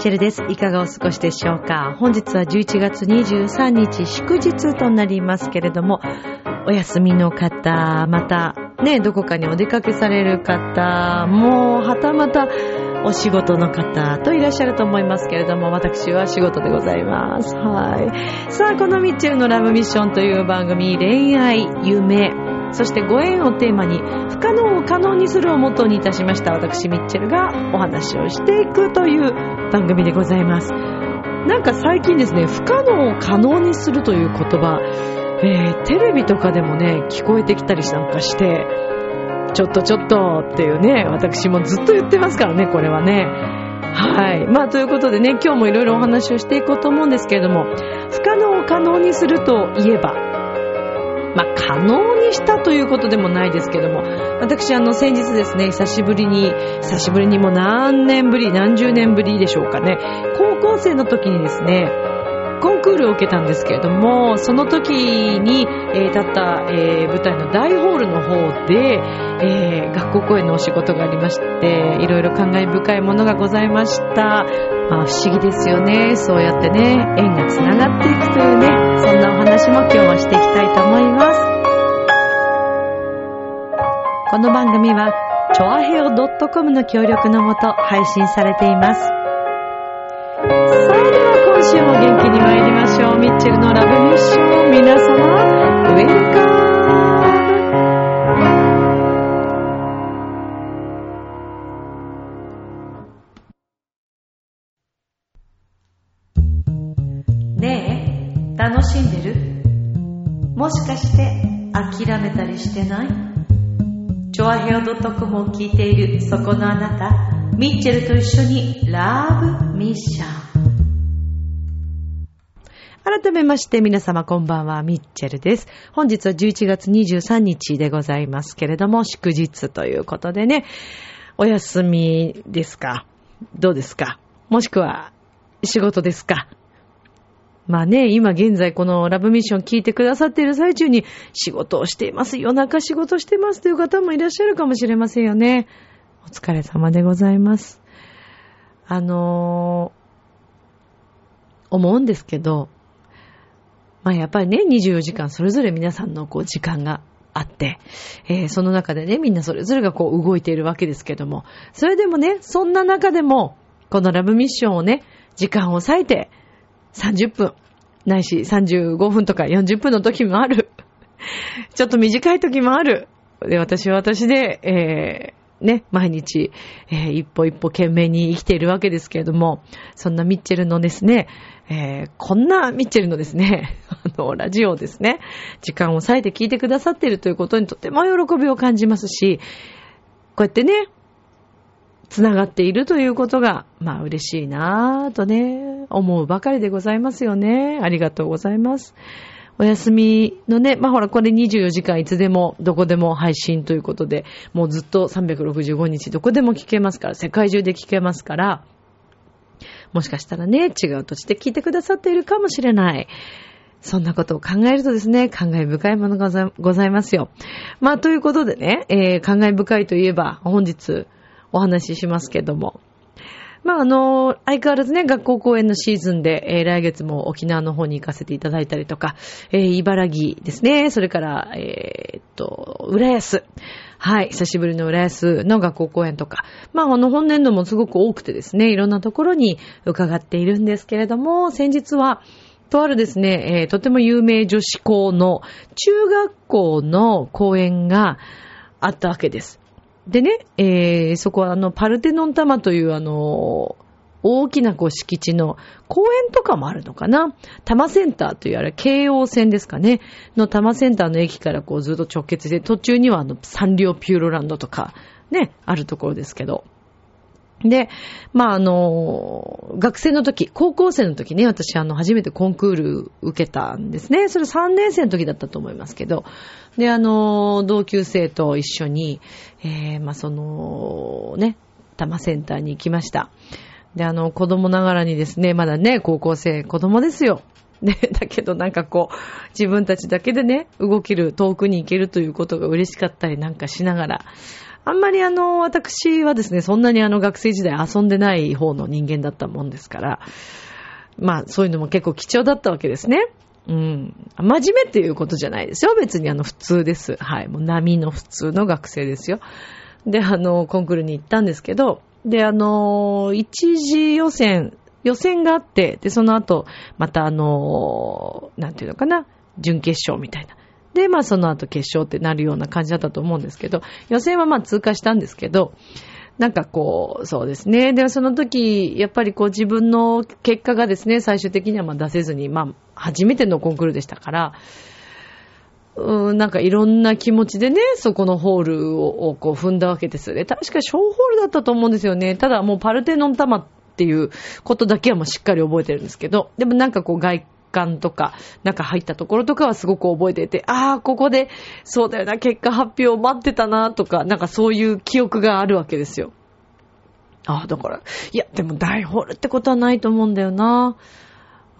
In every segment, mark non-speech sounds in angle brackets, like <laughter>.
チェルです。いかがお過ごしでしょうか本日は11月23日祝日となりますけれども、お休みの方、またね、どこかにお出かけされる方、もうはたまたお仕事の方といらっしゃると思いますけれども、私は仕事でございます。はい。さあ、このミッチェルのラブミッションという番組、恋愛、夢、そしてご縁をテーマに不可能を可能にするをモットーにいたしました私ミッチェルがお話をしていくという番組でございます。なんか最近ですね、不可能を可能にするという言葉、えーテレビとかでもね、聞こえてきたりなんかして、ちょっとちょっとっていうね、私もずっと言ってますからね、これはね。はい。まあ、ということでね、今日もいろいろお話をしていこうと思うんですけれども、不可能を可能にするといえば、まあ、可能にしたということでもないですけども、私、あの、先日ですね、久しぶりに、久しぶりにもう何年ぶり、何十年ぶりでしょうかね、高校生の時にですね、コンクールを受けたんですけれども、その時に、えー立った、えー舞台の大ホールの方で、えー学校公演のお仕事がありまして、いろいろ感慨深いものがございました。まあ不思議ですよね。そうやってね、縁が繋がっていくというね、そんなお話も今日はしていきたいと思います。この番組は、チョアヘオ .com の協力のもと配信されています。さあでは今週も元気に参りましょう。ミッチェルのラブミッション。皆様、ウェルカムねえ、楽しんでる？もしかして諦めたりしてない？チョアヘオ .com を聞いているそこのあなた、ミッチェルと一緒にラブミッション。改めまして皆様こんばんは、ミッチェルです。本日は11月23日でございますけれども、祝日ということでね、お休みですか？どうですか？もしくは仕事ですか？まあね、今現在このラブミッション聞いてくださっている最中に仕事をしています。夜中仕事してますという方もいらっしゃるかもしれませんよね。お疲れ様でございます。あのー思うんですけど、まあやっぱりね、24時間それぞれ皆さんのこう時間があって、えーその中でね、みんなそれぞれがこう動いているわけですけども、それでもね、そんな中でも、このラブミッションをね、時間を割いて、30分、ないし35分とか40分の時もある。<laughs> ちょっと短い時もある。で、私は私で、えーね、毎日、えー一歩一歩懸命に生きているわけですけれども、そんなミッチェルのですね、えーこんなミッチェルのですね、<laughs> あの、ラジオですね、時間を割いて聞いてくださっているということにとても喜びを感じますし、こうやってね、つながっているということが、まあ嬉しいなぁとね、思うばかりでございますよね。ありがとうございます。お休みのね、まあほらこれ24時間いつでもどこでも配信ということで、もうずっと365日どこでも聞けますから、世界中で聞けますから、もしかしたらね、違う土地で聞いてくださっているかもしれない。そんなことを考えるとですね、感慨深いものがございますよ。まあ、ということでね、えー、感慨深いといえば、本日お話ししますけども。まあ、あの、相変わらずね、学校公演のシーズンで、えー来月も沖縄の方に行かせていただいたりとか、えー茨城ですね、それから、えーっと、浦安。はい、久しぶりの浦安の学校公演とか、まあ、あの、本年度もすごく多くてですね、いろんなところに伺っているんですけれども、先日は、とあるですね、えーとても有名女子校の中学校の公演があったわけです。でね、えーそこはあの、パルテノン玉というあの、大きなこう敷地の公園とかもあるのかな多摩センターというあれ、京王線ですかねの多摩センターの駅からこうずっと直結で、途中にはあの、サンリオピューロランドとか、ね、あるところですけど。で、まあ、あの、学生の時、高校生の時ね、私、あの、初めてコンクール受けたんですね。それ3年生の時だったと思いますけど、で、あの、同級生と一緒に、えー、まあ、その、ね、多摩センターに行きました。で、あの、子供ながらにですね、まだね、高校生、子供ですよ。<laughs> ね、だけどなんかこう、自分たちだけでね、動ける、遠くに行けるということが嬉しかったりなんかしながら、あんまりあの、私はですね、そんなにあの学生時代遊んでない方の人間だったもんですから、まあそういうのも結構貴重だったわけですね。うん。真面目っていうことじゃないですよ。別にあの普通です。はい。もう波の普通の学生ですよ。で、あの、コンクールに行ったんですけど、で、あの、一次予選、予選があって、で、その後、またあの、なんていうのかな、準決勝みたいな。で、まあその後決勝ってなるような感じだったと思うんですけど、予選はまあ通過したんですけど、なんかこう、そうですね。で、その時、やっぱりこう自分の結果がですね、最終的にはまあ出せずに、まあ初めてのコンクールでしたから、うん、なんかいろんな気持ちでね、そこのホールをこう踏んだわけですよね。確か小ホールだったと思うんですよね。ただもうパルテノン玉っていうことだけはもうしっかり覚えてるんですけど、でもなんかこう外観とか、中入ったところとかはすごく覚えていて、ああ、ここで、そうだよな、結果発表を待ってたな、とか、なんかそういう記憶があるわけですよ。ああ、だから、いや、でも大ホールってことはないと思うんだよな。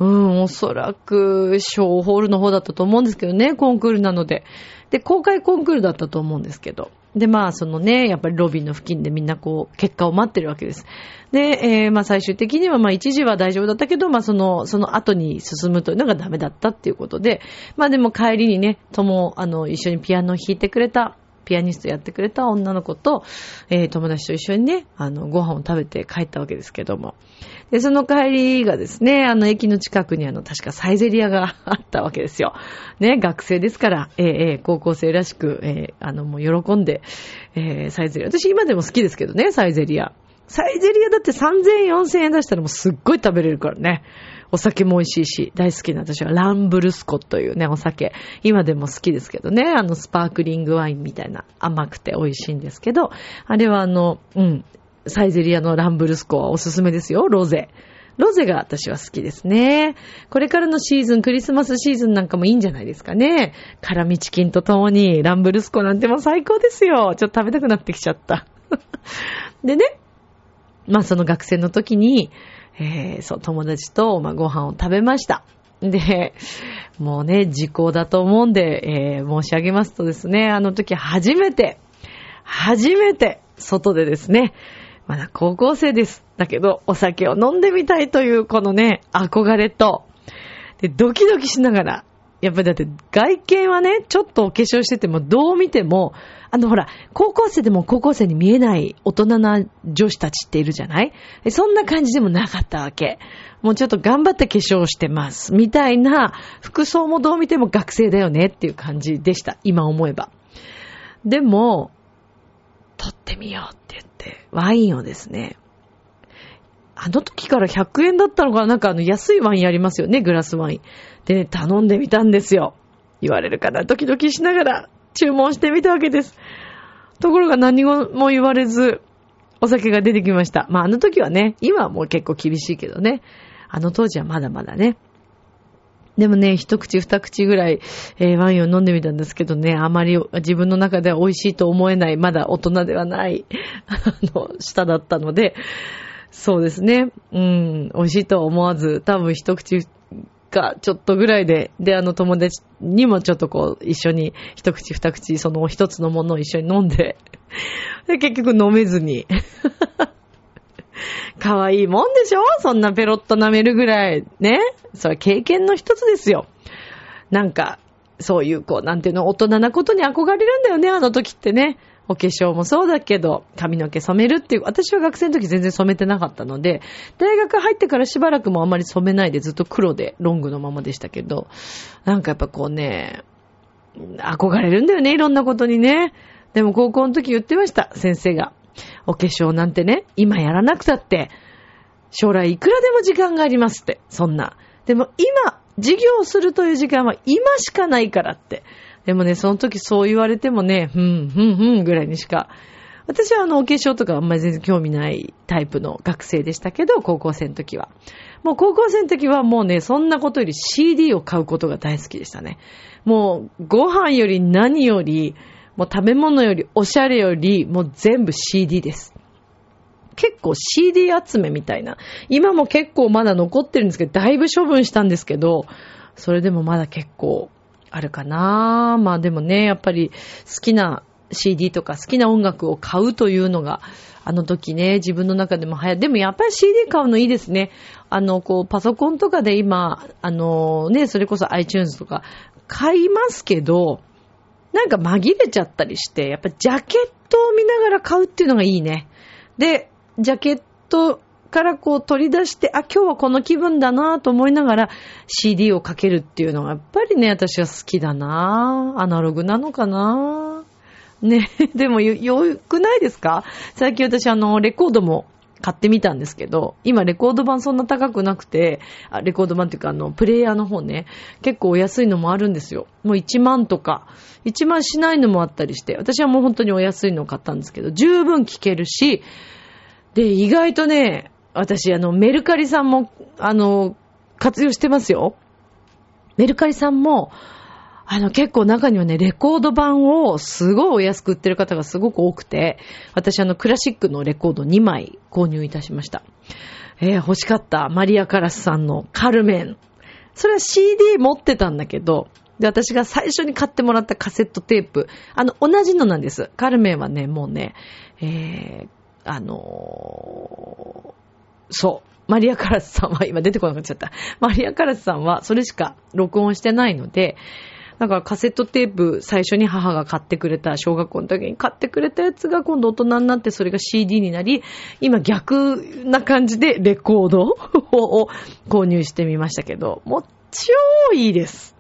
うん、おそらく、小ホールの方だったと思うんですけどね、コンクールなので。で、公開コンクールだったと思うんですけど。で、まあ、そのね、やっぱりロビーの付近でみんなこう、結果を待ってるわけです。で、えー、まあ最終的にはまあ一時は大丈夫だったけど、まあその、その後に進むというのがダメだったっていうことで、まあでも帰りにね、とも、あの、一緒にピアノを弾いてくれたピアニストやってくれた女の子と、えー、友達と一緒にね、あの、ご飯を食べて帰ったわけですけども。で、その帰りがですね、あの、駅の近くにあの、確かサイゼリアがあったわけですよ。ね、学生ですから、えー、えー、高校生らしく、えー、あの、もう喜んで、えー、サイゼリア。私今でも好きですけどね、サイゼリア。サイゼリアだって3000円、4000円出したらもうすっごい食べれるからね。お酒も美味しいし、大好きな私はランブルスコというね、お酒。今でも好きですけどね、あのスパークリングワインみたいな甘くて美味しいんですけど、あれはあの、うん、サイゼリアのランブルスコはおすすめですよ、ロゼ。ロゼが私は好きですね。これからのシーズン、クリスマスシーズンなんかもいいんじゃないですかね。辛味チキンとともにランブルスコなんてもう最高ですよ。ちょっと食べたくなってきちゃった。<laughs> でね、まあその学生の時に、えー、そう、友達と、まあ、ご飯を食べました。で、もうね、時効だと思うんで、えー、申し上げますとですね、あの時初めて、初めて、外でですね、まだ高校生です。だけど、お酒を飲んでみたいという、このね、憧れと、で、ドキドキしながら、やっぱりだって外見はね、ちょっとお化粧してても、どう見ても、あのほら、高校生でも高校生に見えない大人な女子たちっているじゃない？そんな感じでもなかったわけ。もうちょっと頑張って化粧してます。みたいな、服装もどう見ても学生だよねっていう感じでした。今思えば。でも、撮ってみようって言って、ワインをですね、あの時から100円だったのかなんかあの安いワインありますよね、グラスワイン。でね、頼んでみたんですよ。言われるかな、ドキドキしながら。注文してみたわけです。ところが何も言われず、お酒が出てきました。まあ、あの時はね、今はもう結構厳しいけどね。あの当時はまだまだね。でもね、一口二口ぐらい、えー、ワインを飲んでみたんですけどね、あまり自分の中では美味しいと思えない、まだ大人ではない、<laughs> あの、舌だったので、そうですね、うん、美味しいと思わず、多分一口か、ちょっとぐらいで、で、あの友達にもちょっとこう、一緒に一口二口、その一つのものを一緒に飲んで、<laughs> で、結局飲めずに。<laughs> 可愛いもんでしょ？そんなペロッと舐めるぐらい。ね？それ経験の一つですよ。なんか、そういう、こう、なんていうの、大人なことに憧れるんだよね、あの時ってね。お化粧もそうだけど、髪の毛染めるっていう、私は学生の時全然染めてなかったので、大学入ってからしばらくもあんまり染めないでずっと黒でロングのままでしたけど、なんかやっぱこうね、憧れるんだよね、いろんなことにね。でも高校の時言ってました、先生が。お化粧なんてね、今やらなくたって、将来いくらでも時間がありますって、そんな。でも今、授業するという時間は今しかないからって。でもね、その時そう言われてもね、ふん、ふん、ふんぐらいにしか。私はあの、お化粧とかあんまり全然興味ないタイプの学生でしたけど、高校生の時は。もう高校生の時はもうね、そんなことより CD を買うことが大好きでしたね。もう、ご飯より何より、もう食べ物よりおしゃれより、もう全部 CD です。結構 CD 集めみたいな。今も結構まだ残ってるんですけど、だいぶ処分したんですけど、それでもまだ結構あるかなまあでもね、やっぱり好きな CD とか好きな音楽を買うというのが、あの時ね、自分の中でも流行でもやっぱり CD 買うのいいですね。あの、こう、パソコンとかで今、あのね、それこそ iTunes とか買いますけど、なんか紛れちゃったりして、やっぱジャケットを見ながら買うっていうのがいいね。で、ジャケットからこう取り出して、あ、今日はこの気分だなと思いながら CD をかけるっていうのがやっぱりね、私は好きだな。アナログなのかな。ね、<laughs> でもよ、よくないですか？最近私あの、レコードも買ってみたんですけど、今レコード版そんな高くなくて、レコード版っていうかあの、プレイヤーの方ね、結構お安いのもあるんですよ。もう1万とか、1万しないのもあったりして、私はもう本当にお安いのを買ったんですけど、十分聴けるし、で、意外とね、私、あの、メルカリさんも、あの、活用してますよ。メルカリさんも、あの、結構中にはね、レコード版をすごいお安く売ってる方がすごく多くて、私あの、クラシックのレコード2枚購入いたしました。えー、欲しかった。マリア・カラスさんのカルメン。それは CD 持ってたんだけど、で、私が最初に買ってもらったカセットテープ、あの、同じのなんです。カルメンはね、もうね、えー、あのー、そう。マリア・カラスさんは、今出てこなくなっちゃった。マリア・カラスさんは、それしか録音してないので、だからカセットテープ最初に母が買ってくれた、小学校の時に買ってくれたやつが今度大人になってそれが CD になり、今逆な感じでレコードを購入してみましたけど、もう超いいです。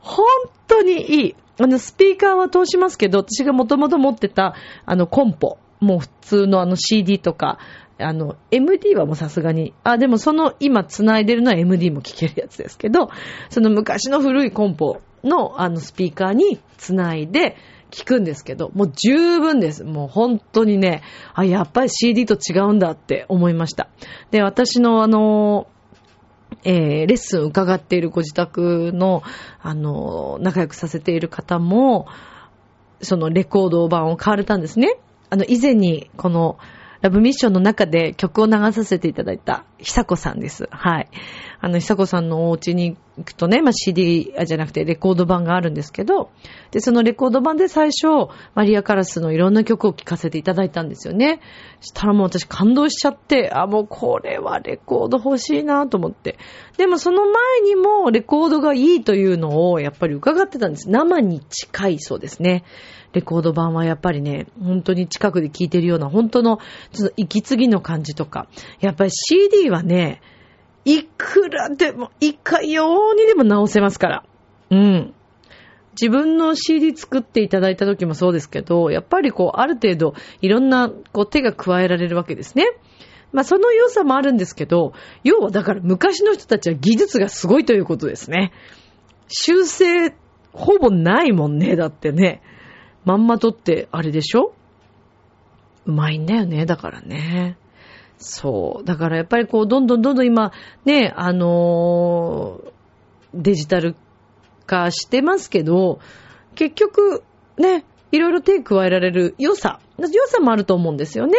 本当にいい。あの、スピーカーは通しますけど、私がもともと持ってた、あの、コンポ。もう普通のあの CD とか、あの、MD はもうさすがに、あ、でもその今繋いでるのは MD も聴けるやつですけど、その昔の古いコンポのあのスピーカーに繋いで聞くんですけど、もう十分です。もう本当にね、あ、やっぱり CD と違うんだって思いました。で、私のあの、えー、レッスン伺っているご自宅の、あの、仲良くさせている方も、そのレコード版を買われたんですね。あの、以前にこの、ラブミッションの中で曲を流させていただいた久子さんです。はい。あの、久子さんのお家に行くとね、まあ、CD じゃなくてレコード版があるんですけど、で、そのレコード版で最初、マリア・カラスのいろんな曲を聴かせていただいたんですよね。したらもう私感動しちゃって、あ、もうこれはレコード欲しいなと思って。でもその前にもレコードがいいというのをやっぱり伺ってたんです。生に近いそうですね。レコード版はやっぱりね、本当に近くで聴いてるような、本当の、ちょっと息継ぎの感じとか、やっぱり CD はね、いくらでも、いかようにでも直せますから。うん。自分の CD 作っていただいた時もそうですけど、やっぱりこう、ある程度、いろんな、こう、手が加えられるわけですね。まあ、その良さもあるんですけど、要はだから昔の人たちは技術がすごいということですね。修正、ほぼないもんね、だってね。まんまとってあれでしょ？うまいんだよね、だからね。そう。だからやっぱりこう、どんどんどんどん今、ね、あのー、デジタル化してますけど、結局、ね、いろいろ手加えられる良さ、良さもあると思うんですよね。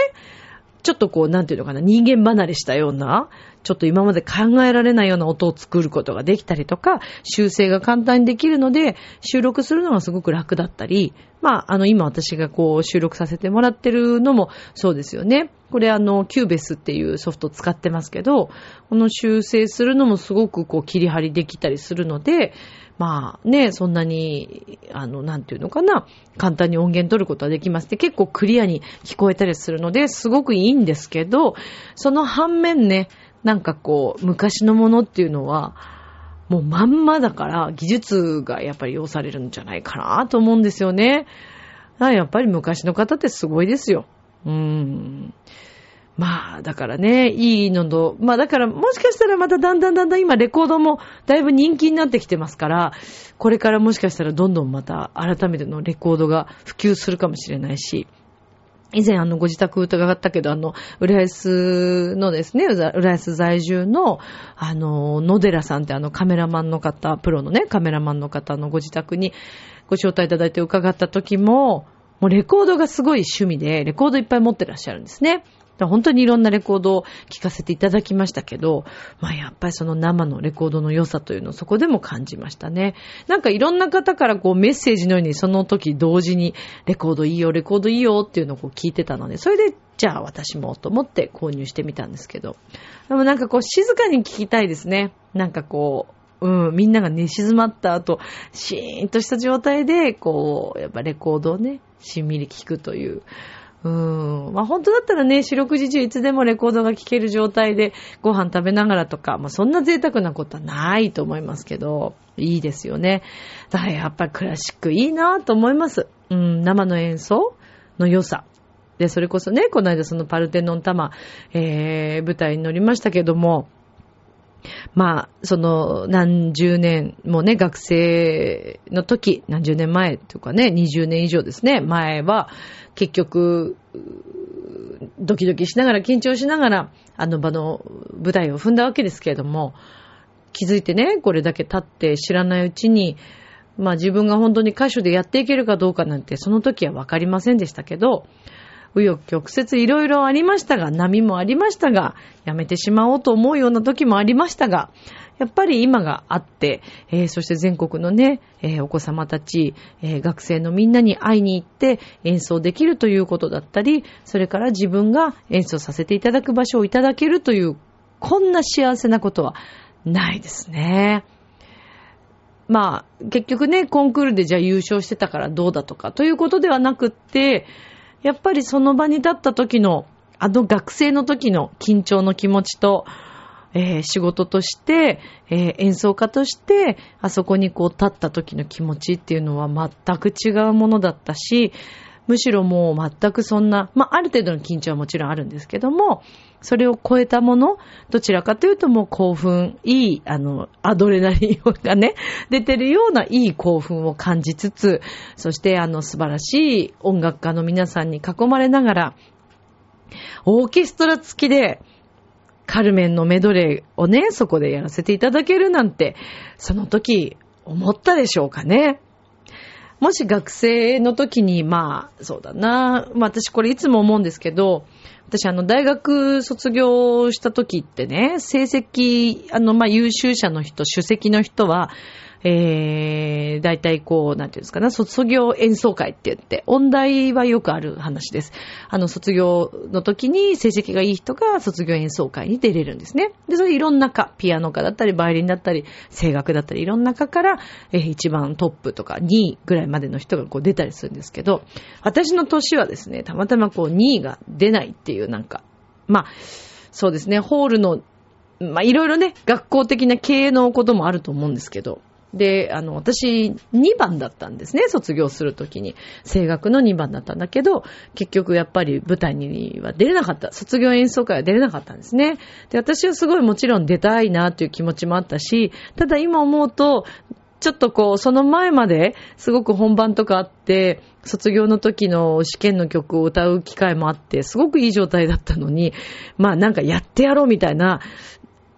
ちょっとこう、なんていうのかな、人間離れしたような、ちょっと今まで考えられないような音を作ることができたりとか、修正が簡単にできるので、収録するのがすごく楽だったり、まあ、あの、今私がこう、収録させてもらってるのもそうですよね。これあの、 Cubase っていうソフト使ってますけど、この修正するのもすごくこう、切り張りできたりするので、まあね、そんなに、あの、なんていうのかな、簡単に音源取ることはできます。で、結構クリアに聞こえたりするので、すごくいいんですけど、その反面ね、なんかこう、昔のものっていうのは、もうまんまだから、技術がやっぱり要されるんじゃないかなと思うんですよね。やっぱり昔の方ってすごいですよ。うーん。まあ、だからね、いいのと、まあだからもしかしたらまただんだんだんだん今レコードもだいぶ人気になってきてますから、これからもしかしたらどんどんまた改めてのレコードが普及するかもしれないし、以前あのご自宅伺ったけど、あの、浦安のですね、浦安在住の、あの、野寺さんってあのカメラマンの方、プロのね、カメラマンの方のご自宅にご招待いただいて伺った時も、もうレコードがすごい趣味で、レコードいっぱい持ってらっしゃるんですね。本当にいろんなレコードを聴かせていただきましたけど、まあやっぱりその生のレコードの良さというのをそこでも感じましたね。なんかいろんな方からこうメッセージのようにその時同時にレコードいいよ、レコードいいよっていうのをこう聞いてたので、それでじゃあ私もと思って購入してみたんですけど。でもなんかこう静かに聞きたいですね。なんかこう、うん、みんなが寝静まった後、シーンとした状態で、こう、やっぱレコードをね、しんみり聞くという。うん。まあ本当だったらね、四六時中いつでもレコードが聴ける状態でご飯食べながらとか、まあそんな贅沢なことはないと思いますけど、いいですよね。だからやっぱりクラシックいいなと思います。うん、生の演奏の良さ。で、それこそね、この間そのパルテノン玉、えー、舞台に乗りましたけども、まあ、その何十年もね、学生の時、何十年前とかね、20年以上ですね、前は、結局、ドキドキしながら、緊張しながら、あの場の舞台を踏んだわけですけれども、気づいてね、これだけ経って知らないうちに、まあ自分が本当に歌手でやっていけるかどうかなんて、その時はわかりませんでしたけど、紆余曲折いろいろありましたが、波もありましたが、やめてしまおうと思うような時もありましたが、やっぱり今があって、えー、そして全国のね、えー、お子様たち、えー、学生のみんなに会いに行って演奏できるということだったり、それから自分が演奏させていただく場所をいただけるという、こんな幸せなことはないですね。まあ、結局ね、コンクールでじゃあ優勝してたからどうだとか、ということではなくって、やっぱりその場に立った時の、あの学生の時の緊張の気持ちと、えー、仕事として、えー、演奏家として、あそこにこう立った時の気持ちっていうのは全く違うものだったし、むしろもう全くそんな、まあ、ある程度の緊張はもちろんあるんですけども、それを超えたもの、どちらかというともう興奮、いい、あの、アドレナリンがね、<laughs> 出てるようないい興奮を感じつつ、そしてあの素晴らしい音楽家の皆さんに囲まれながら、オーケストラ付きで、カルメンのメドレーをね、そこでやらせていただけるなんて、その時思ったでしょうかね。もし学生の時に、まあ、そうだな。まあ私これいつも思うんですけど、私あの大学卒業した時ってね、成績、あのまあ優秀者の人、主席の人は、えー、大体こう、なんていうんですかね、卒業演奏会って言って、音大はよくある話です。あの、卒業の時に成績がいい人が卒業演奏会に出れるんですね。で、それいろんな科、ピアノ科だったり、バイオリンだったり、声楽だったり、いろんな科から、えー、一番トップとか2位ぐらいまでの人がこう出たりするんですけど、私の年はですね、たまたまこう2位が出ないっていうなんか、まあ、そうですね、ホールのまあ、いろいろね、学校的な経営のこともあると思うんですけど、で、あの、私、2番だったんですね、卒業するときに。声楽の2番だったんだけど、結局やっぱり舞台には出れなかった。卒業演奏会は出れなかったんですね。で、私はすごいもちろん出たいなという気持ちもあったし、ただ今思うと、ちょっとこう、その前まですごく本番とかあって、卒業の時の試験の曲を歌う機会もあって、すごくいい状態だったのに、まあなんかやってやろうみたいな、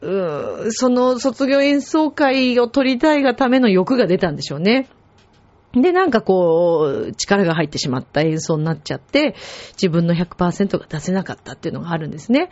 その卒業演奏会を取りたいがための欲が出たんでしょうね。で、なんかこう、力が入ってしまった演奏になっちゃって、自分の100%が出せなかったっていうのがあるんですね。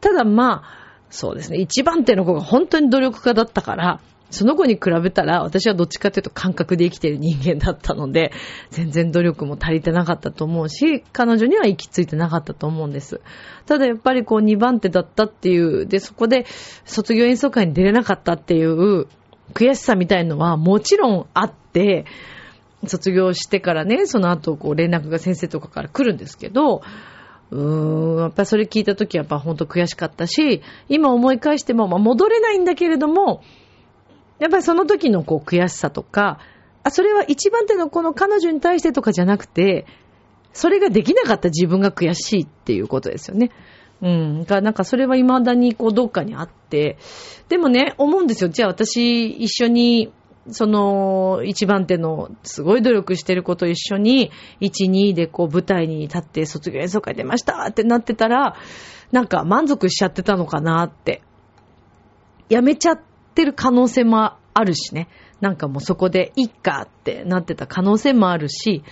ただまあ、そうですね、一番手の子が本当に努力家だったから、その子に比べたら私はどっちかというと感覚で生きてる人間だったので、全然努力も足りてなかったと思うし、彼女には行き着いてなかったと思うんです。ただやっぱりこう2番手だったっていう、で、そこで卒業演奏会に出れなかったっていう悔しさみたいのはもちろんあって、卒業してからね、その後こう連絡が先生とかから来るんですけど、うーん、やっぱりそれ聞いた時はやっぱ本当悔しかったし、今思い返しても、まあ、戻れないんだけれども、やっぱりその時のこう悔しさとか、あ、それは一番手のこの彼女に対してとかじゃなくて、それができなかった自分が悔しいっていうことですよね。うん。が、なんかそれは未だにこうどっかにあって、でもね、思うんですよ。じゃあ私一緒にその、一番手の、すごい努力してる子と一緒に、1、2でこう舞台に立って卒業演奏会出ましたってなってたら、なんか満足しちゃってたのかなって。やめちゃってる可能性もあるしね。なんかもうそこでいっかってなってた可能性もあるし、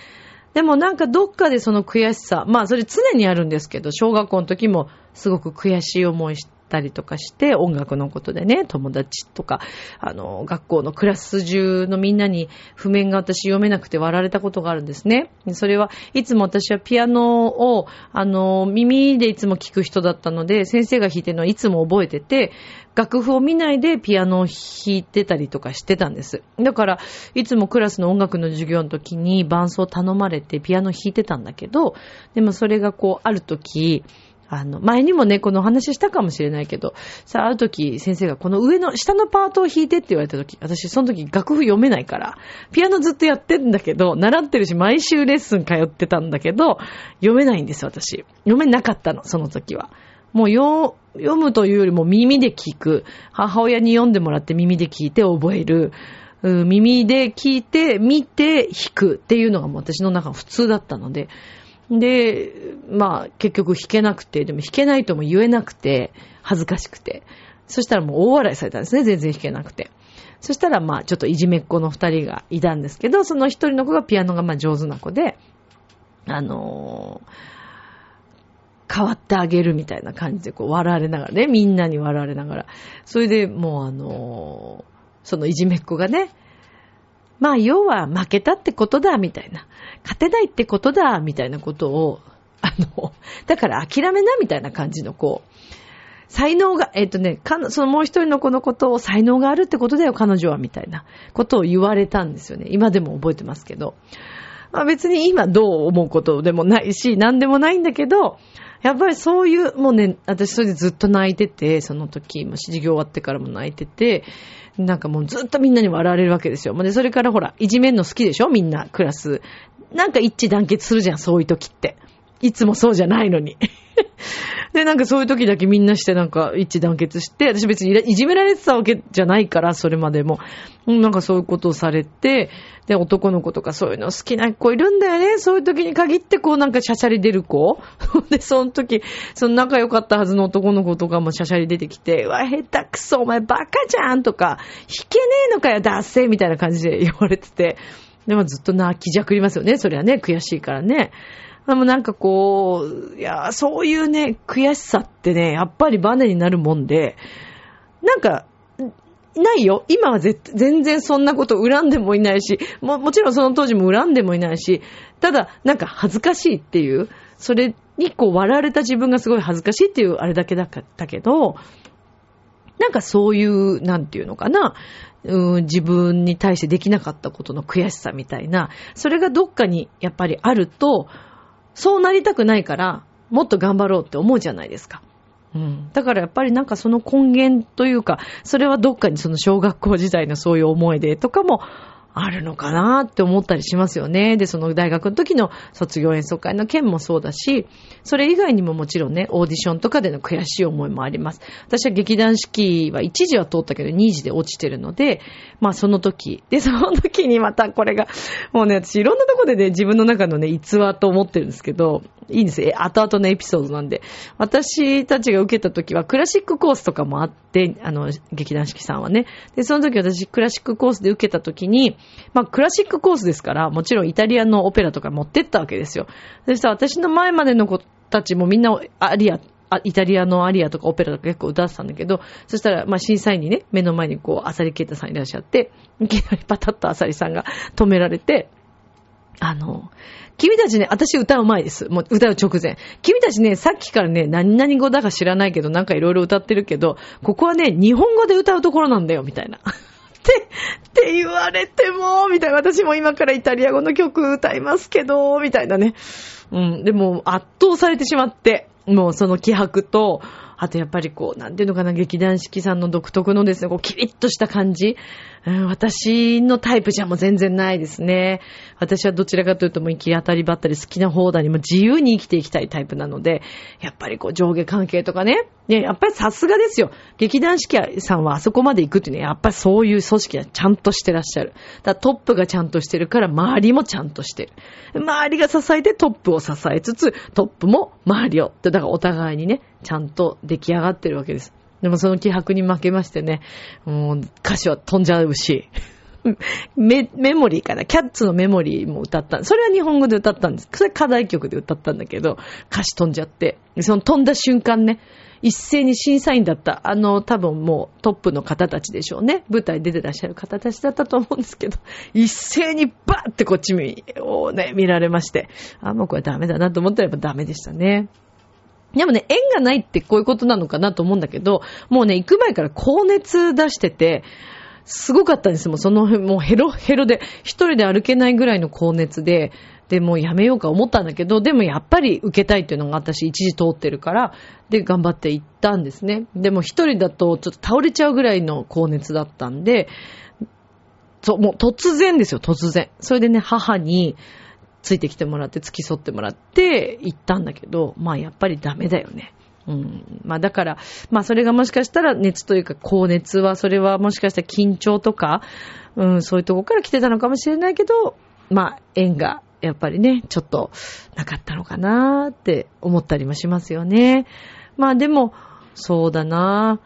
でもなんかどっかでその悔しさ、まあそれ常にあるんですけど、小学校の時もすごく悔しい思いしたりとかして、音楽のことでね、友達とか、あの、学校のクラス中のみんなに譜面が私読めなくて笑われたことがあるんですね。それはいつも私はピアノを、あの、耳でいつも聞く人だったので、先生が弾いてるのはいつも覚えてて、楽譜を見ないでピアノを弾いてたりとかしてたんです。だから、いつもクラスの音楽の授業の時に伴奏頼まれてピアノ弾いてたんだけど、でもそれがこう、ある時、あの、前にもね、この話したかもしれないけど、さあ、ある時、先生がこの上の、下のパートを弾いてって言われた時、私、その時楽譜読めないから、ピアノずっとやってんだけど、習ってるし、毎週レッスン通ってたんだけど、読めないんです、私。読めなかったの、その時は。もうよ、読むというよりも耳で聞く。母親に読んでもらって耳で聞いて覚える。耳で聞いて、見て、弾くっていうのがもう私の中普通だったので。で、まあ結局弾けなくて、でも弾けないとも言えなくて、恥ずかしくて。そしたらもう大笑いされたんですね、全然弾けなくて。そしたらまあちょっといじめっ子の二人がいたんですけど、その一人の子がピアノがまあ上手な子で、あのー変わってあげるみたいな感じでこう笑われながらね、みんなに笑われながら。それでもうあのそのいじめっ子がね、まあ要は負けたってことだ、みたいな。勝てないってことだ、みたいなことを、あの、だから諦めな、みたいな感じのこう、才能が、えっ、ー、とね、そのもう一人の子のことを才能があるってことだよ、彼女は、みたいなことを言われたんですよね。今でも覚えてますけど。まあ別に今どう思うことでもないし、何でもないんだけど、やっぱりそういう、もうね、私それでずっと泣いてて、その時、もう授業終わってからも泣いてて、なんかもうずっとみんなに笑われるわけですよ。で、それからほら、いじめんの好きでしょ？みんな、クラス。なんか一致団結するじゃん、そういう時って。いつもそうじゃないのに。で、なんかそういう時だけみんなしてなんか一致団結して、私別にいじめられてたわけじゃないから、それまでも。なんかそういうことをされて、で、男の子とかそういうの好きな子いるんだよね。そういう時に限ってこうなんかシャシャリ出る子。<laughs> で、その時、その仲良かったはずの男の子とかもシャシャリ出てきて、うわ、下手くそ、お前バカじゃんとか、弾けねえのかよ、ダッセみたいな感じで言われてて。でもずっと泣きじゃくりますよね。それはね、悔しいからね。でもなんかこう、いや、そういうね、悔しさってね、やっぱりバネになるもんで、なんか、ないよ。今は全然そんなこと恨んでもいないし、も、もちろんその当時も恨んでもいないし、ただ、なんか恥ずかしいっていう、それにこう笑われた自分がすごい恥ずかしいっていうあれだけだったけど、なんかそういう、なんていうのかな、うん、自分に対してできなかったことの悔しさみたいな、それがどっかにやっぱりあると、そうなりたくないから、もっと頑張ろうって思うじゃないですか。うん。だからやっぱりなんかその根源というか、それはどっかにその小学校時代のそういう思い出とかもあるのかなって思ったりしますよね。で、その大学の時の卒業演奏会の件もそうだし、それ以外にももちろんね、オーディションとかでの悔しい思いもあります。私は劇団四季は一時は通ったけど二時で落ちてるので、まあその時。で、その時にまたこれが、もうね、私いろんなとこでね、自分の中のね、逸話と思ってるんですけど、いいんですよ。え後々のエピソードなんで。私たちが受けた時はクラシックコースとかもあって、あの、劇団四季さんはね。で、その時私クラシックコースで受けた時に、まあクラシックコースですから、もちろんイタリアのオペラとか持ってったわけですよ。そしたら私の前までの子たちもみんなアリア、イタリアのアリアとかオペラとか結構歌ってたんだけど、そしたら、ま審査員にね、目の前にこう、アサリケータさんいらっしゃって、いきなりパタッとアサリさんが <laughs> 止められて、あの、君たちね、私歌う前です。もう歌う直前。君たちね、さっきからね、何々語だか知らないけど、なんかいろいろ歌ってるけど、ここはね、日本語で歌うところなんだよ、みたいな。って、って言われても、みたいな。私も今からイタリア語の曲歌いますけど、みたいなね。うん。でも、圧倒されてしまって、もうその気迫と、あとやっぱりこう、なんていうのかな、劇団四季さんの独特のですね、こう、キリッとした感じ。私のタイプじゃもう全然ないですね。私はどちらかというともう行き当たりばったり好きな方だにも自由に生きていきたいタイプなので、やっぱりこう上下関係とかね、ね、やっぱりさすがですよ。劇団四季さんはあそこまで行くっていうのは、やっぱりそういう組織はちゃんとしてらっしゃる。だトップがちゃんとしてるから、周りもちゃんとしてる。周りが支えてトップを支えつつ、トップも周りを。だからお互いにね、ちゃんと出来上がってるわけです。でもその気迫に負けましてね、もう歌詞は飛んじゃうし、<laughs> メ、メモリーかな。キャッツのメモリーも歌った。それは日本語で歌ったんです。それ課題曲で歌ったんだけど、歌詞飛んじゃって。その飛んだ瞬間ね、一斉に審査員だった、あの、多分もうトップの方たちでしょうね。舞台出てらっしゃる方たちだったと思うんですけど、一斉にバーってこっちをね、見られまして、あ、もうこれダメだなと思ったらやっぱダメでしたね。でもね、縁がないってこういうことなのかなと思うんだけど、もうね、行く前から高熱出してて、すごかったんですもうその、もうヘロヘロで、一人で歩けないぐらいの高熱で、で、もうやめようか思ったんだけど、でもやっぱり受けたいっていうのが私一時通ってるから、で、頑張って行ったんですね。でも一人だとちょっと倒れちゃうぐらいの高熱だったんで、そう、もう突然ですよ、突然。それでね、母についてきてもらって、付き添ってもらって行ったんだけど、まあやっぱりダメだよね。うん。まあだから、まあそれがもしかしたら熱というか高熱は、それはもしかしたら緊張とか、うん、そういうとこから来てたのかもしれないけど、まあ縁がやっぱりね、ちょっとなかったのかなーって思ったりもしますよね。まあでも、そうだな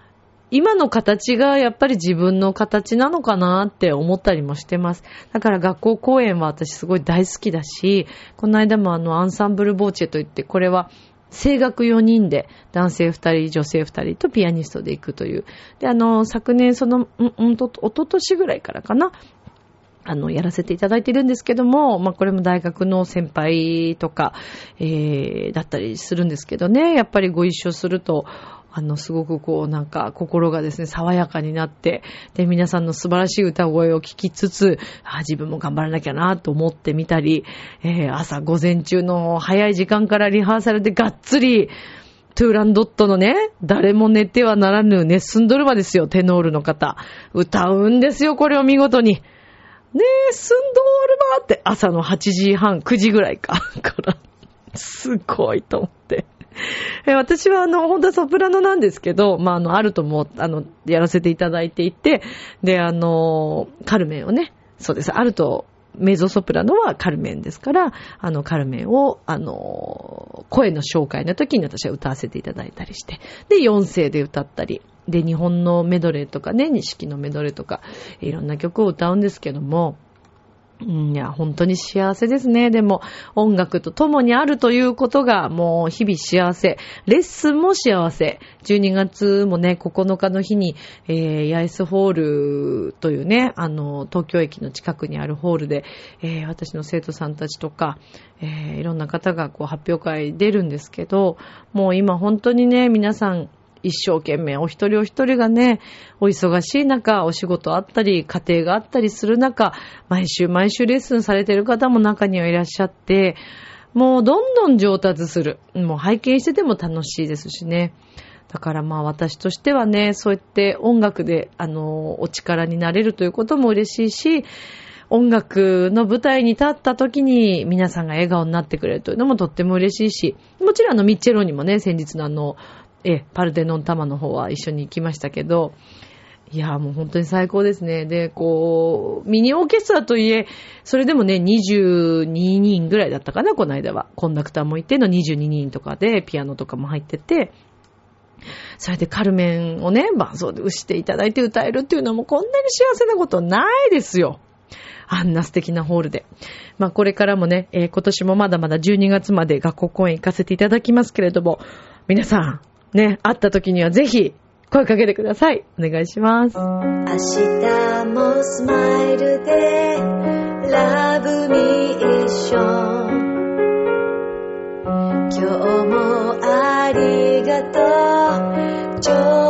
今の形がやっぱり自分の形なのかなって思ったりもしてます。だから学校公演は私すごい大好きだし、この間もあのアンサンブルボーチェといって、これは声楽4人で、男性2人、女性2人とピアニストで行くという。で、あの、昨年その、ん、んと、おととしぐらいからかな、あの、やらせていただいているんですけども、まあ、これも大学の先輩とか、えー、だったりするんですけどね、やっぱりご一緒すると、あの、すごくこう、なんか、心がですね、爽やかになって、で、皆さんの素晴らしい歌声を聞きつつ、あ自分も頑張らなきゃなと思ってみたり、えー、朝午前中の早い時間からリハーサルでがっつり、トゥーランドットのね、誰も寝てはならぬネッスンドルマですよ、テノールの方。歌うんですよ、これを見事に。ねえ、スンドールマって朝の8時半、9時ぐらいか。<laughs> から、すごいと思って。<laughs> 私はあの、本当はソプラノなんですけど、まあ、あの、あるとも、あの、やらせていただいていて、で、あの、カルメンをね、そうです、あると、メゾソプラノはカルメンですから、あの、カルメンを、あの、声の紹介の時に私は歌わせていただいたりして、で、4声で歌ったり、で、日本のメドレーとかね、錦のメドレーとか、いろんな曲を歌うんですけども、いや、本当に幸せですね。でも、音楽と共にあるということが、もう日々幸せ。レッスンも幸せ。12月もね、9日の日に、えー、ヤイスホールというね、あの、東京駅の近くにあるホールで、えー、私の生徒さんたちとか、えー、いろんな方がこう発表会出るんですけど、もう今本当にね、皆さん、一生懸命お一人お一人がね、お忙しい中、お仕事あったり、家庭があったりする中、毎週毎週レッスンされてる方も中にはいらっしゃって、もうどんどん上達する。もう拝見してても楽しいですしね。だからまあ私としてはね、そうやって音楽で、あの、お力になれるということも嬉しいし、音楽の舞台に立った時に皆さんが笑顔になってくれるというのもとっても嬉しいし、もちろんあのミッチェロにもね、先日のあの、え、パルデノンタマの方は一緒に行きましたけど、いや、もう本当に最高ですね。で、こう、ミニオーケストラといえ、それでもね、22人ぐらいだったかな、この間は。コンダクターもいての22人とかで、ピアノとかも入ってて、それでカルメンをね、伴奏でしていただいて歌えるっていうのもこんなに幸せなことないですよ。あんな素敵なホールで。まあこれからもね、えー、今年もまだまだ12月まで学校公演行かせていただきますけれども、皆さん、ね、会った時にはぜひ声かけてください。お願いします。明日もスマイルでラブミッション今日もありがとう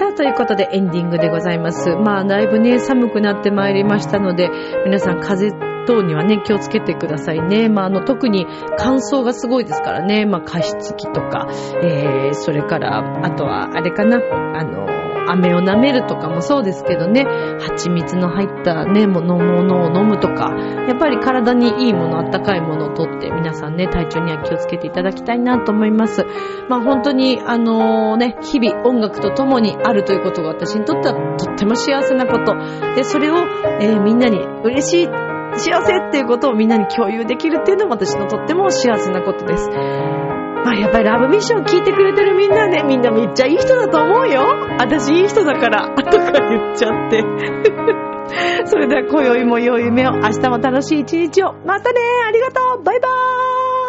さあということでエンディングでございます。まあ、だいぶね、寒くなってまいりましたので、皆さん風邪等にはね、気をつけてくださいね。まあ、あの、特に乾燥がすごいですからね。まあ、加湿器とか、えー、それから、あとは、あれかな、あの、飴を舐めるとかもそうですけどね、蜂蜜の入ったね、ものものを飲むとか、やっぱり体にいいもの、あったかいものをとって皆さんね、体調には気をつけていただきたいなと思います。まあ本当に、あのー、ね、日々音楽と共にあるということが私にとってはとっても幸せなこと。で、それを、えー、みんなに嬉しい幸せっていうことをみんなに共有できるっていうのも私のとっても幸せなことです。まあやっぱりラブミッション聞いてくれてるみんなね、みんなめっちゃいい人だと思うよ。私いい人だから、とか言っちゃって。<laughs> それでは今宵も良い夢を、明日も楽しい一日を。またねありがとうバイバーイ